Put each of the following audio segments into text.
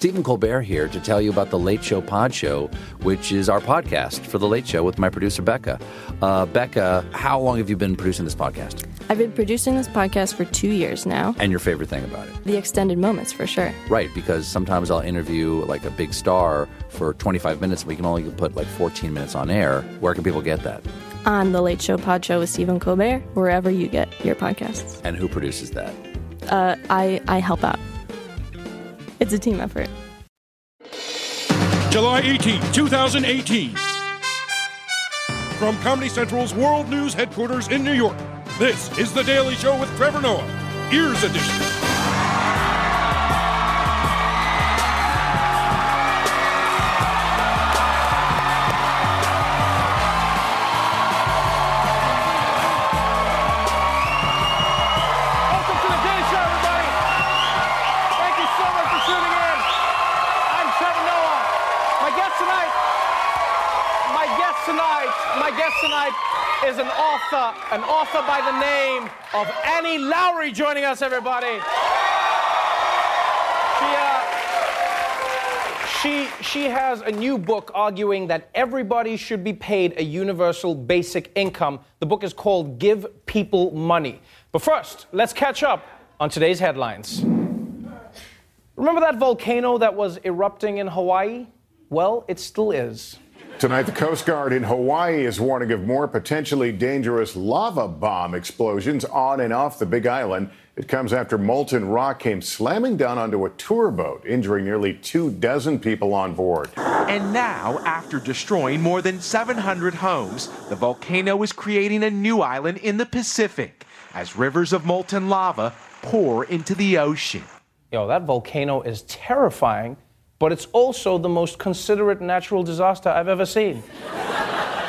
Stephen Colbert here to tell you about the Late Show Pod Show, which is our podcast for the Late Show with my producer Becca. Uh, Becca, how long have you been producing this podcast? I've been producing this podcast for two years now. And your favorite thing about it? The extended moments, for sure. Right, because sometimes I'll interview like a big star for 25 minutes, and we can only put like 14 minutes on air. Where can people get that? On the Late Show Pod Show with Stephen Colbert, wherever you get your podcasts. And who produces that? Uh, I I help out. It's a team effort. July 18, 2018. From Comedy Central's World News headquarters in New York, this is The Daily Show with Trevor Noah, Ears Edition. My guest tonight, my guest tonight, my guest tonight is an author, an author by the name of Annie Lowrey joining us, everybody. She, uh, she, she has a new book arguing that everybody should be paid a universal basic income. The book is called Give People Money. But first, let's catch up on today's headlines. Remember that volcano that was erupting in Hawaii? Well, it still is. Tonight, the Coast Guard in Hawaii is warning of more potentially dangerous lava bomb explosions on and off the Big Island. It comes after molten rock came slamming down onto a tour boat, injuring nearly two dozen people on board. And now, after destroying more than 700 homes, the volcano is creating a new island in the Pacific as rivers of molten lava pour into the ocean. Yo, that volcano is terrifying, but it's also the most considerate natural disaster I've ever seen.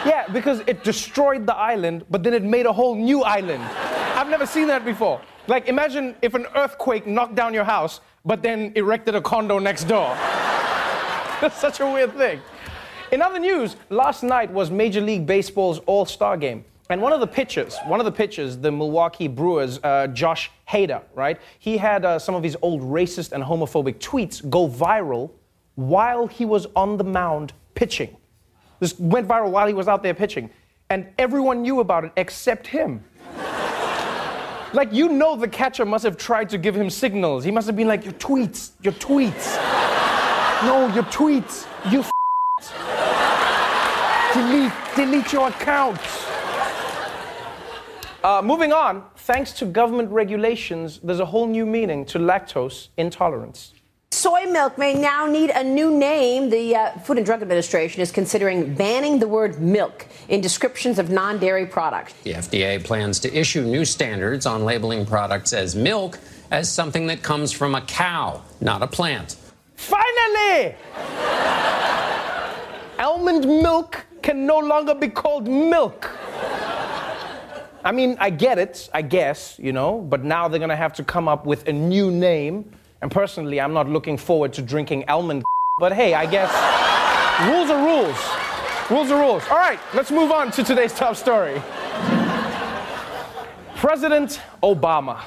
yeah, because it destroyed the island, but then it made a whole new island. I've never seen that before. Like, imagine if an earthquake knocked down your house, but then erected a condo next door. That's such a weird thing. In other news, last night was Major League Baseball's All Star game. And one of the pitchers, one of the pitchers, the Milwaukee Brewers, uh, Josh Hader, right? He had uh, some of his old racist and homophobic tweets go viral while he was on the mound pitching. This went viral while he was out there pitching. And everyone knew about it except him. like, you know, the catcher must have tried to give him signals. He must have been like, Your tweets, your tweets. no, your tweets. You delete, delete your account. Uh, moving on, thanks to government regulations, there's a whole new meaning to lactose intolerance. Soy milk may now need a new name. The uh, Food and Drug Administration is considering banning the word milk in descriptions of non dairy products. The FDA plans to issue new standards on labeling products as milk as something that comes from a cow, not a plant. Finally! Almond milk can no longer be called milk. I mean, I get it, I guess, you know, but now they're gonna have to come up with a new name. And personally, I'm not looking forward to drinking almond. But hey, I guess rules are rules. Rules are rules. All right, let's move on to today's top story. President Obama.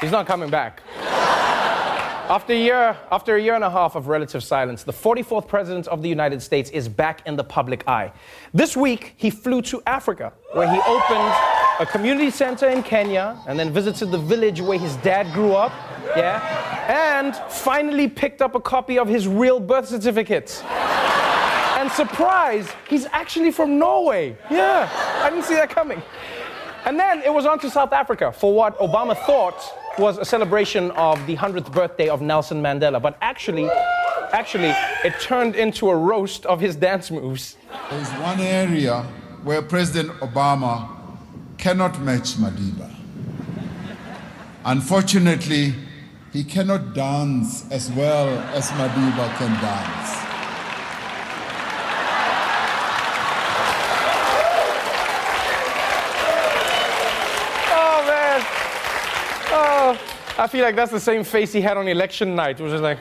He's not coming back. After a, year, after a year and a half of relative silence, the 44th President of the United States is back in the public eye. This week, he flew to Africa, where he opened a community center in Kenya and then visited the village where his dad grew up, yeah, and finally picked up a copy of his real birth certificate. And surprise, he's actually from Norway. Yeah, I didn't see that coming. And then it was on to South Africa for what Obama thought was a celebration of the 100th birthday of Nelson Mandela. But actually, actually, it turned into a roast of his dance moves. There's one area where President Obama cannot match Madiba. Unfortunately, he cannot dance as well as Madiba can dance. Oh man. Oh, I feel like that's the same face he had on election night. It was just like.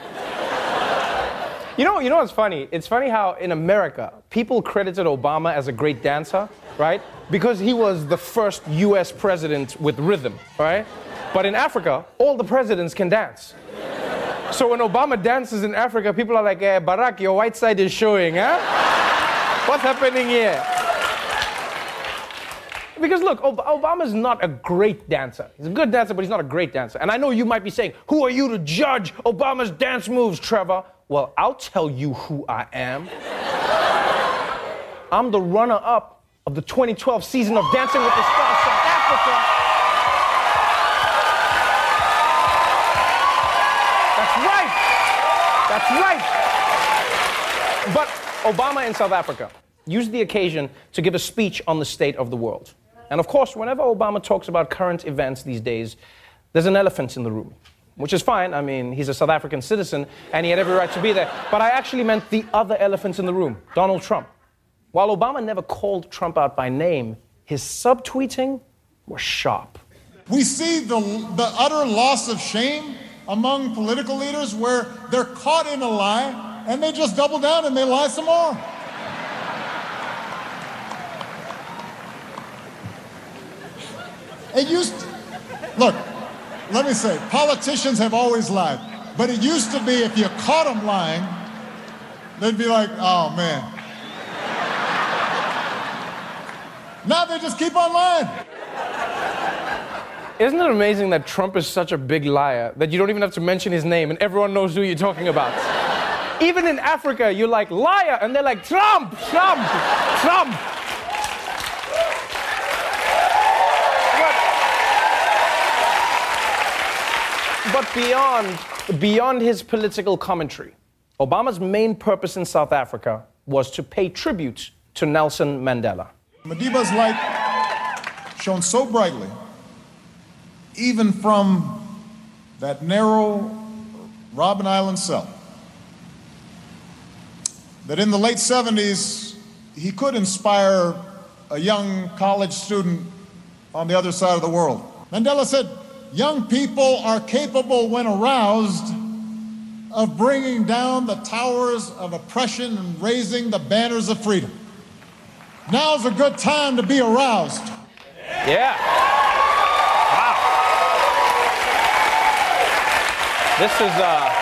You know, you know what's funny? It's funny how in America people credited Obama as a great dancer, right? Because he was the first U.S. president with rhythm, right? But in Africa, all the presidents can dance. So when Obama dances in Africa, people are like, eh, Barack, your white side is showing, huh? What's happening here? Because look, Ob- Obama's not a great dancer. He's a good dancer, but he's not a great dancer. And I know you might be saying, Who are you to judge Obama's dance moves, Trevor? Well, I'll tell you who I am. I'm the runner up of the 2012 season of Dancing with the Stars South Africa. That's right. That's right. But Obama in South Africa used the occasion to give a speech on the state of the world. And of course, whenever Obama talks about current events these days, there's an elephant in the room, which is fine. I mean, he's a South African citizen and he had every right to be there. But I actually meant the other elephant in the room, Donald Trump. While Obama never called Trump out by name, his subtweeting was sharp. We see the, the utter loss of shame among political leaders where they're caught in a lie and they just double down and they lie some more. It used look, let me say, politicians have always lied. But it used to be if you caught them lying, they'd be like, oh man. Now they just keep on lying. Isn't it amazing that Trump is such a big liar that you don't even have to mention his name and everyone knows who you're talking about? even in Africa, you're like, liar, and they're like, Trump, Trump, Trump. But beyond, beyond his political commentary, Obama's main purpose in South Africa was to pay tribute to Nelson Mandela. Madiba's light shone so brightly, even from that narrow Robben Island cell, that in the late 70s, he could inspire a young college student on the other side of the world. Mandela said, Young people are capable, when aroused, of bringing down the towers of oppression and raising the banners of freedom. Now's a good time to be aroused. Yeah. Wow. This is uh,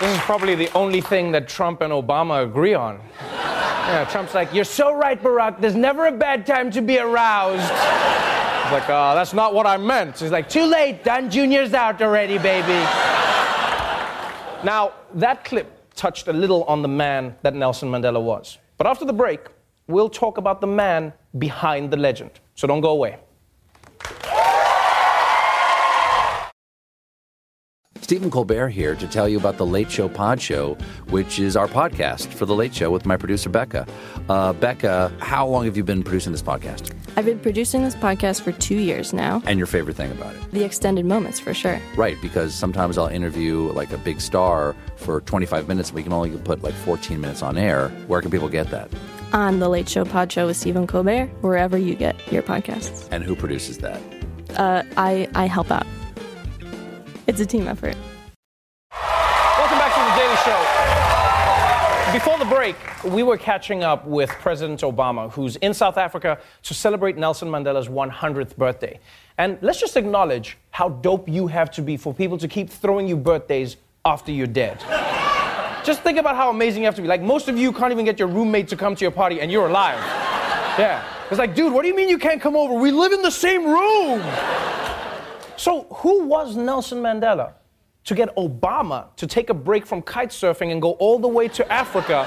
this is probably the only thing that Trump and Obama agree on. Yeah, Trump's like, "You're so right, Barack. There's never a bad time to be aroused." Like, uh, "That's not what I meant." He's like, "Too late. Don Jr.'s out already, baby." Now that clip touched a little on the man that Nelson Mandela was. But after the break, we'll talk about the man behind the legend. So don't go away. Stephen Colbert here to tell you about the Late Show Pod Show, which is our podcast for the Late Show with my producer Becca. Uh, Becca, how long have you been producing this podcast? I've been producing this podcast for two years now. And your favorite thing about it? The extended moments, for sure. Right, because sometimes I'll interview like a big star for 25 minutes, and we can only put like 14 minutes on air. Where can people get that? On the Late Show Pod Show with Stephen Colbert, wherever you get your podcasts. And who produces that? Uh, I I help out. It's a team effort. Welcome back to the Daily Show. Before the break, we were catching up with President Obama, who's in South Africa to celebrate Nelson Mandela's 100th birthday. And let's just acknowledge how dope you have to be for people to keep throwing you birthdays after you're dead. just think about how amazing you have to be. Like, most of you can't even get your roommate to come to your party, and you're alive. Yeah. It's like, dude, what do you mean you can't come over? We live in the same room. So, who was Nelson Mandela to get Obama to take a break from kite surfing and go all the way to Africa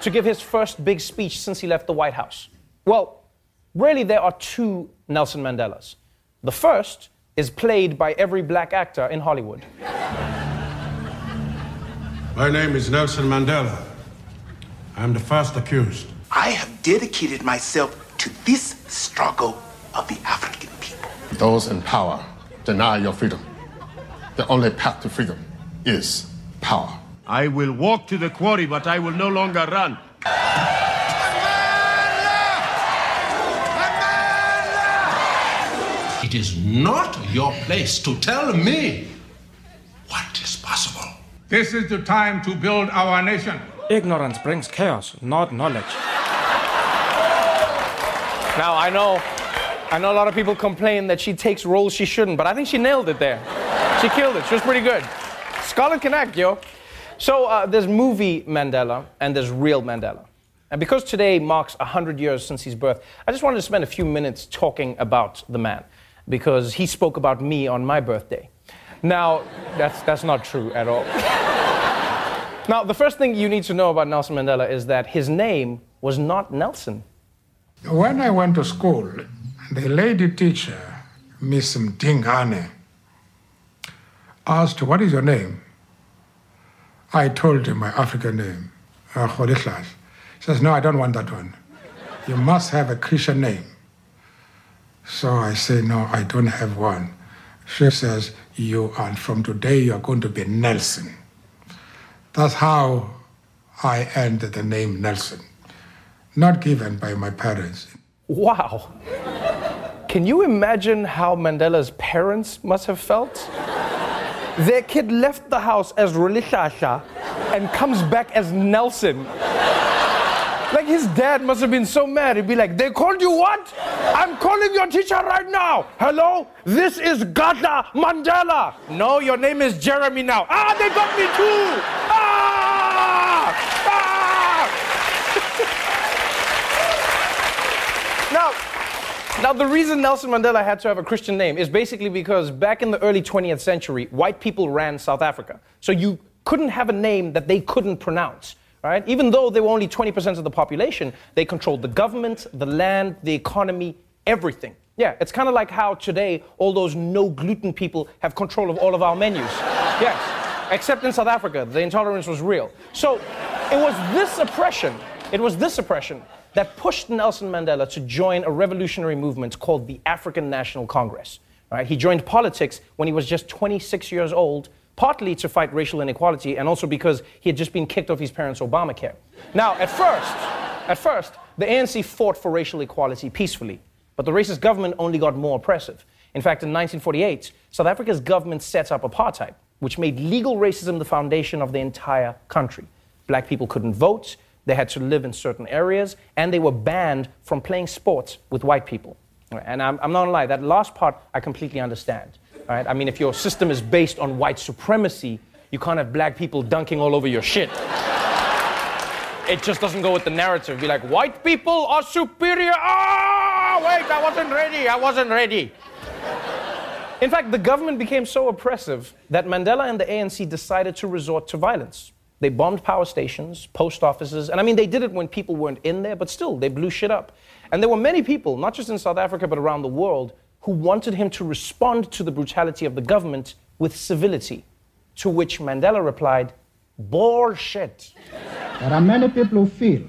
to give his first big speech since he left the White House? Well, really, there are two Nelson Mandelas. The first is played by every black actor in Hollywood. My name is Nelson Mandela. I'm the first accused. I have dedicated myself to this struggle of the African people. Those in power deny your freedom. The only path to freedom is power. I will walk to the quarry, but I will no longer run. It is not your place to tell me what is possible. This is the time to build our nation. Ignorance brings chaos, not knowledge. Now, I know, I know a lot of people complain that she takes roles she shouldn't, but I think she nailed it there. She killed it. She was pretty good. Scarlet Connect, yo. So uh, there's movie Mandela and there's real Mandela. And because today marks 100 years since his birth, I just wanted to spend a few minutes talking about the man because he spoke about me on my birthday. Now, that's, that's not true at all. now, the first thing you need to know about Nelson Mandela is that his name was not Nelson. When I went to school, the lady teacher, Miss Mdingane, asked, What is your name? I told her my African name, uh, He says, No, I don't want that one. You must have a Christian name. So I say, No, I don't have one. She says, You are from today, you are going to be Nelson. That's how I earned the name Nelson, not given by my parents. Wow. Can you imagine how Mandela's parents must have felt? Their kid left the house as Rolihlahla and comes back as Nelson. Like his dad must have been so mad. He'd be like, They called you what? I'm calling your teacher right now. Hello? This is Gadla Mandela. No, your name is Jeremy now. Ah, they got me too. Ah! Ah! now, now, the reason Nelson Mandela had to have a Christian name is basically because back in the early 20th century, white people ran South Africa. So you couldn't have a name that they couldn't pronounce. Right? Even though they were only 20% of the population, they controlled the government, the land, the economy, everything. Yeah, it's kind of like how today all those no gluten people have control of all of our menus. yes, except in South Africa, the intolerance was real. So it was this oppression, it was this oppression that pushed Nelson Mandela to join a revolutionary movement called the African National Congress. Right? He joined politics when he was just 26 years old partly to fight racial inequality and also because he had just been kicked off his parents' Obamacare. Now, at first, at first, the ANC fought for racial equality peacefully, but the racist government only got more oppressive. In fact, in 1948, South Africa's government set up apartheid, which made legal racism the foundation of the entire country. Black people couldn't vote, they had to live in certain areas, and they were banned from playing sports with white people. And I'm, I'm not gonna lie, that last part I completely understand. Right? I mean, if your system is based on white supremacy, you can't have black people dunking all over your shit. it just doesn't go with the narrative. Be like, white people are superior. Ah, oh, wait, I wasn't ready. I wasn't ready. In fact, the government became so oppressive that Mandela and the ANC decided to resort to violence. They bombed power stations, post offices, and I mean, they did it when people weren't in there, but still, they blew shit up. And there were many people, not just in South Africa, but around the world, who wanted him to respond to the brutality of the government with civility. To which Mandela replied, Bullshit. There are many people who feel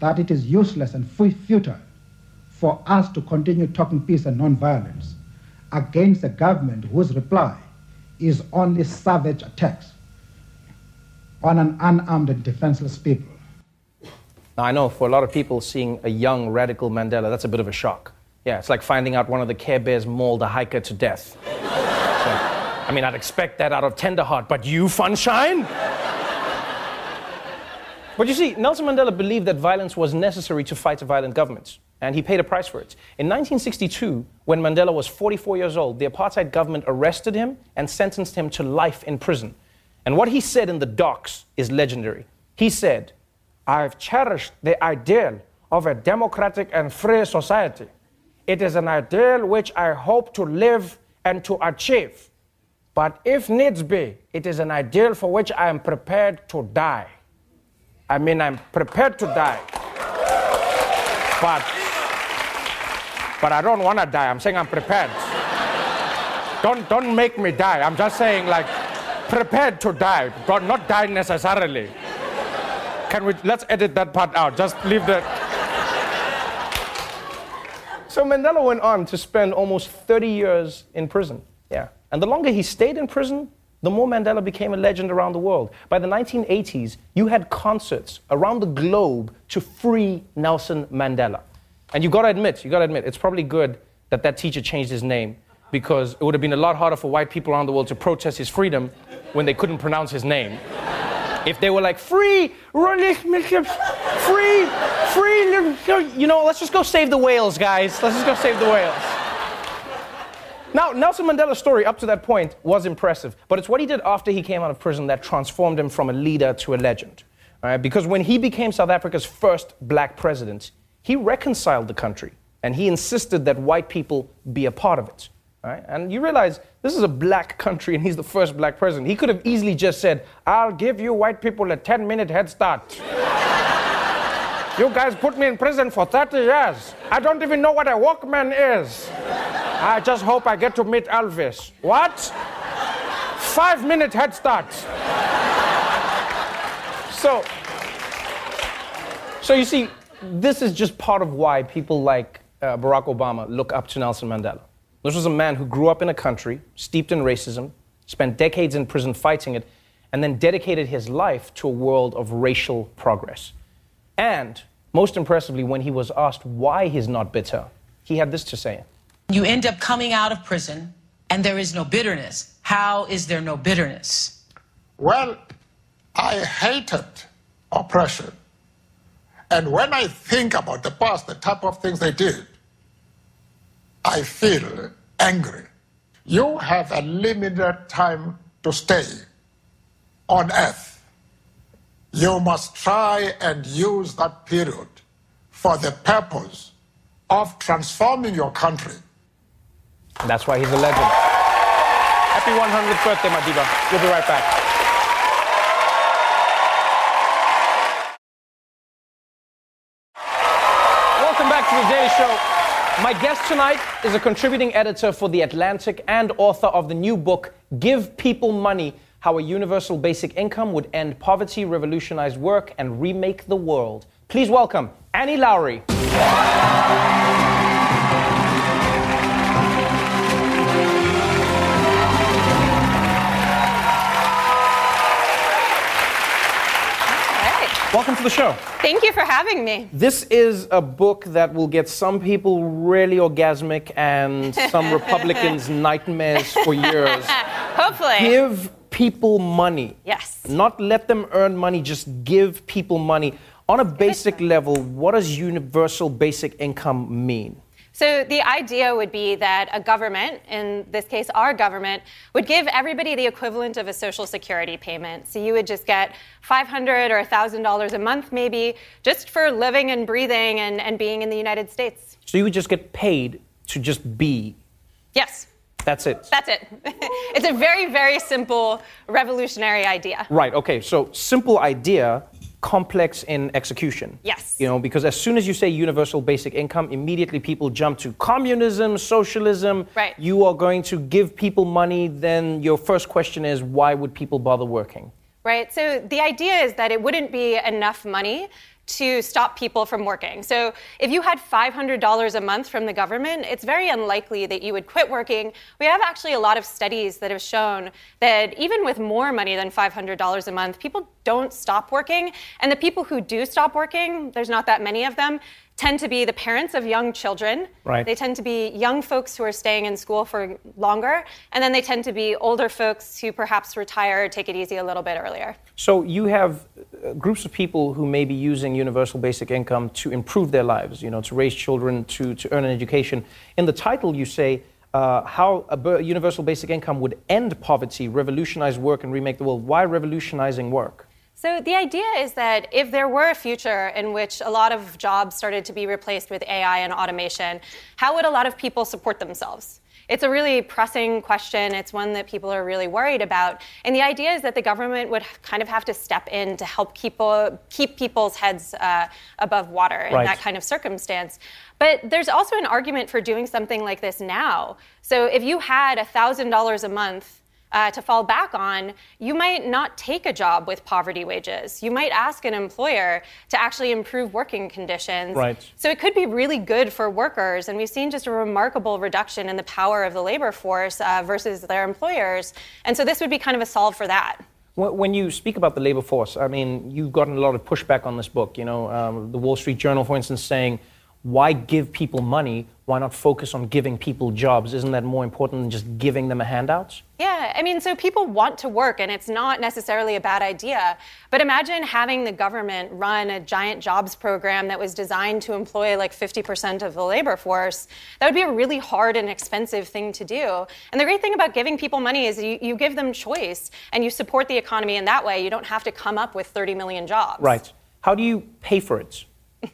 that it is useless and futile for us to continue talking peace and nonviolence against a government whose reply is only savage attacks on an unarmed and defenseless people. Now, I know for a lot of people, seeing a young radical Mandela, that's a bit of a shock. Yeah, it's like finding out one of the Care Bears mauled a hiker to death. I mean, I'd expect that out of Tenderheart, but you, Funshine? But you see, Nelson Mandela believed that violence was necessary to fight a violent government, and he paid a price for it. In 1962, when Mandela was 44 years old, the apartheid government arrested him and sentenced him to life in prison. And what he said in the docks is legendary. He said, I've cherished the ideal of a democratic and free society. It is an ideal which I hope to live and to achieve. But if needs be, it is an ideal for which I am prepared to die. I mean, I'm prepared to die. But, but I don't want to die. I'm saying I'm prepared. don't, don't make me die. I'm just saying, like, prepared to die, but not die necessarily. Can we let's edit that part out? Just leave that. So Mandela went on to spend almost 30 years in prison. Yeah. And the longer he stayed in prison, the more Mandela became a legend around the world. By the 1980s, you had concerts around the globe to free Nelson Mandela. And you gotta admit, you gotta admit, it's probably good that that teacher changed his name because it would have been a lot harder for white people around the world to protest his freedom when they couldn't pronounce his name. If they were like, free, run this, mission, free, free, you know, let's just go save the whales, guys. Let's just go save the whales. Now, Nelson Mandela's story up to that point was impressive, but it's what he did after he came out of prison that transformed him from a leader to a legend. Because when he became South Africa's first black president, he reconciled the country and he insisted that white people be a part of it. Right? And you realize this is a black country and he's the first black president. He could have easily just said, I'll give you white people a 10 minute head start. you guys put me in prison for 30 years. I don't even know what a Walkman is. I just hope I get to meet Elvis. What? Five minute head start. So, so you see, this is just part of why people like uh, Barack Obama look up to Nelson Mandela. This was a man who grew up in a country steeped in racism, spent decades in prison fighting it, and then dedicated his life to a world of racial progress. And most impressively, when he was asked why he's not bitter, he had this to say. You end up coming out of prison and there is no bitterness. How is there no bitterness? Well, I hated oppression. And when I think about the past, the type of things they did, I feel angry. You have a limited time to stay on earth. You must try and use that period for the purpose of transforming your country. That's why he's a legend. Happy 100th birthday, Madiba. We'll be right back. Welcome back to the Daily Show. My guest tonight is a contributing editor for The Atlantic and author of the new book, Give People Money How a Universal Basic Income Would End Poverty, Revolutionize Work, and Remake the World. Please welcome Annie Lowrey. Welcome to the show. Thank you for having me. This is a book that will get some people really orgasmic and some Republicans nightmares for years. Hopefully. Give people money. Yes. Not let them earn money, just give people money. On a basic level, what does universal basic income mean? So, the idea would be that a government, in this case our government, would give everybody the equivalent of a Social Security payment. So, you would just get 500 or $1,000 a month, maybe, just for living and breathing and, and being in the United States. So you would just get paid to just be. Yes, That's it. that's it. it's a very, very simple, revolutionary idea. Right, okay. So simple idea, complex in execution. Yes. You know, because as soon as you say universal basic income, immediately people jump to communism, socialism. Right. You are going to give people money, then your first question is why would people bother working? Right. So the idea is that it wouldn't be enough money to stop people from working. So if you had $500 a month from the government, it's very unlikely that you would quit working. We have actually a lot of studies that have shown that even with more money than $500 a month, people don't stop working. And the people who do stop working, there's not that many of them, tend to be the parents of young children. Right. They tend to be young folks who are staying in school for longer, and then they tend to be older folks who perhaps retire or take it easy a little bit earlier. So you have uh, groups of people who may be using universal basic income to improve their lives, you know, to raise children, to, to earn an education. In the title, you say uh, how a b- universal basic income would end poverty, revolutionize work, and remake the world. Why revolutionizing work? So the idea is that if there were a future in which a lot of jobs started to be replaced with AI and automation, how would a lot of people support themselves? It's a really pressing question. It's one that people are really worried about. And the idea is that the government would kind of have to step in to help people keep people's heads uh, above water in Right. that kind of circumstance. But there's also an argument for doing something like this now. So if you had $1,000 a month uh, to fall back on, you might not take a job with poverty wages. You might ask an employer to actually improve working conditions. Right. So it could be really good for workers, and we've seen just a remarkable reduction in the power of the labor force uh, versus their employers. And so this would be kind of a solve for that. When when you speak about the labor force, I mean, you've gotten a lot of pushback on this book. You know, um, the Wall Street Journal, for instance, saying, why give people money? Why not focus on giving people jobs? Isn't that more important than just giving them a handout? Yeah, I mean, so people want to work, and it's not necessarily a bad idea. But imagine having the government run a giant jobs program that was designed to employ like 50% of the labor force. That would be a really hard and expensive thing to do. And the great thing about giving people money is you, you give them choice and you support the economy in that way. You don't have to come up with 30 million jobs. Right. How do you pay for it?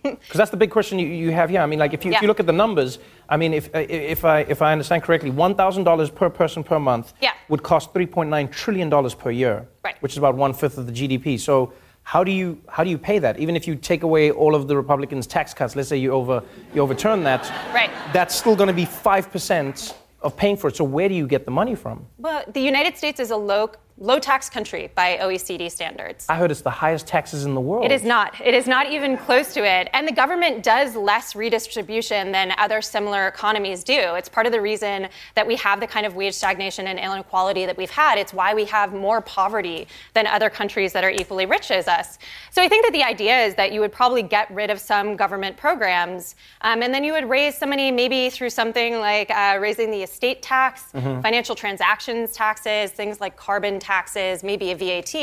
Because that's the big question you, you have here. I mean, like if you, if you look at the numbers, I mean, if uh, if I if I understand correctly, one thousand dollars per person per month Yeah. would cost three point nine trillion dollars per year, Right. which is about one fifth of the GDP. So how do you how do you pay that? Even if you take away all of the Republicans' tax cuts, let's say you over you overturn that, Right. that's still going to be five percent of paying for it. So where do you get the money from? Well, the United States is a low, low tax country by OECD standards. I heard it's the highest taxes in the world. It is not. It is not even close to it. And the government does less redistribution than other similar economies do. It's part of the reason that we have the kind of wage stagnation and inequality that we've had. It's why we have more poverty than other countries that are equally rich as us. So I think that the idea is that you would probably get rid of some government programs, um, and then you would raise some money maybe through something like uh, raising the estate tax, Mhm. financial transactions taxes, things like carbon taxes, maybe a VAT.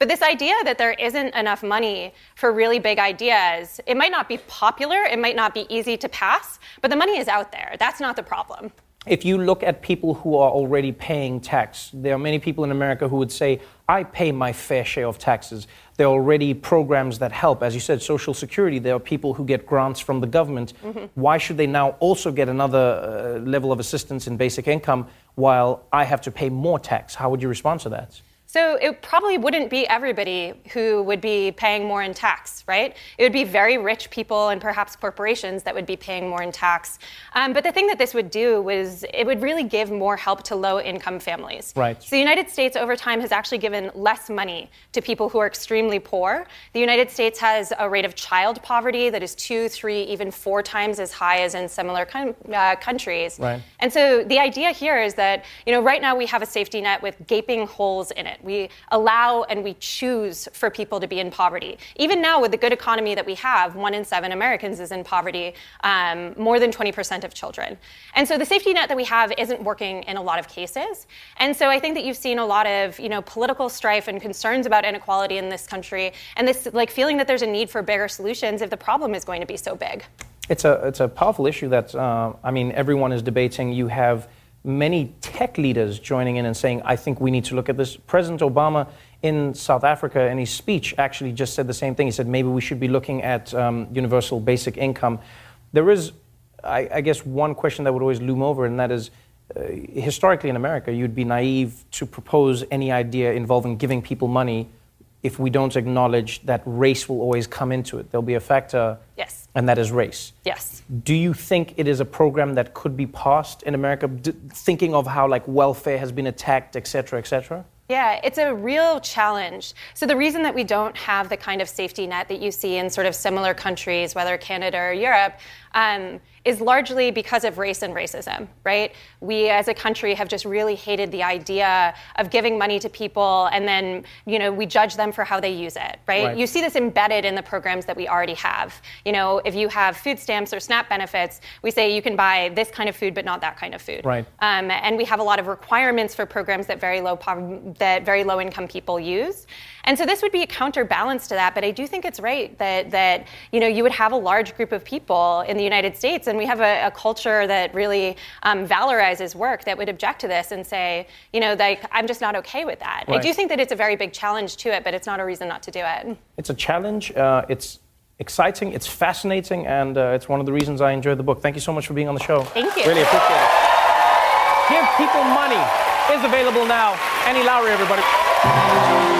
But this idea that there isn't enough money for really big ideas, it might not be popular, it might not be easy to pass, but the money is out there. That's not the problem. If you look at people who are already paying tax, there are many people in America who would say, I pay my fair share of taxes. There are already programs that help. As you said, Social Security, there are people who get grants from the government. Mhm. Why should they now also get another uh, level of assistance in basic income while I have to pay more tax? How would you respond to that? So it probably wouldn't be everybody who would be paying more in tax, right? It would be very rich people and perhaps corporations that would be paying more in tax. Um, but the thing that this would do was it would really give more help to low income families. Right. So the United States over time has actually given less money to people who are extremely poor. The United States has a rate of child poverty that is two, three, even four times as high as in similar coun- uh, countries. Right. And so the idea here is that, you know, right now we have a safety net with gaping holes in it. We allow and we choose for people to be in poverty. Even now, with the good economy that we have, one in seven Americans is in poverty, um, more than 20% of children. And so the safety net that we have isn't working in a lot of cases. And so I think that you've seen a lot of, you know, political strife and concerns about inequality in this country, and this like feeling that there's a need for bigger solutions if the problem is going to be so big. It's a, it's a powerful issue that, uh, I mean, everyone is debating. You have many tech leaders joining in and saying, I think we need to look at this. President Obama in South Africa, in his speech, actually just said the same thing. He said, maybe we should be looking at um, universal basic income. There is, I, I guess, one question that would always loom over, and that is, uh, historically in America, you'd be naive to propose any idea involving giving people money if we don't acknowledge that race will always come into it. There'll be a factor, Yes. and that is race. Yes. Do you think it is a program that could be passed in America, d- thinking of how like welfare has been attacked, et cetera, et cetera? Yeah, it's a real challenge. So, the reason that we don't have the kind of safety net that you see in sort of similar countries, whether Canada or Europe, um, is largely because of race and racism, right? We as a country have just really hated the idea of giving money to people and then, you know, we judge them for how they use it, right? Right. You see this embedded in the programs that we already have. You know, if you have food stamps or SNAP benefits, we say you can buy this kind of food but not that kind of food. Right. Um, and we have a lot of requirements for programs that very low that very low income people use. And so this would be a counterbalance to that. But I do think it's right that that you know you would have a large group of people in the United States, and we have a, a culture that really um, valorizes work that would object to this and say, you know, like I'm just not okay with that. I do think that it's a very big challenge to it, but it's not a reason not to do it. It's a challenge. Uh, it's exciting. It's fascinating, and uh, it's one of the reasons I enjoyed the book. Thank you so much for being on the show. Thank you. Really appreciate it. Give people money is available now. Annie Lowrey, everybody.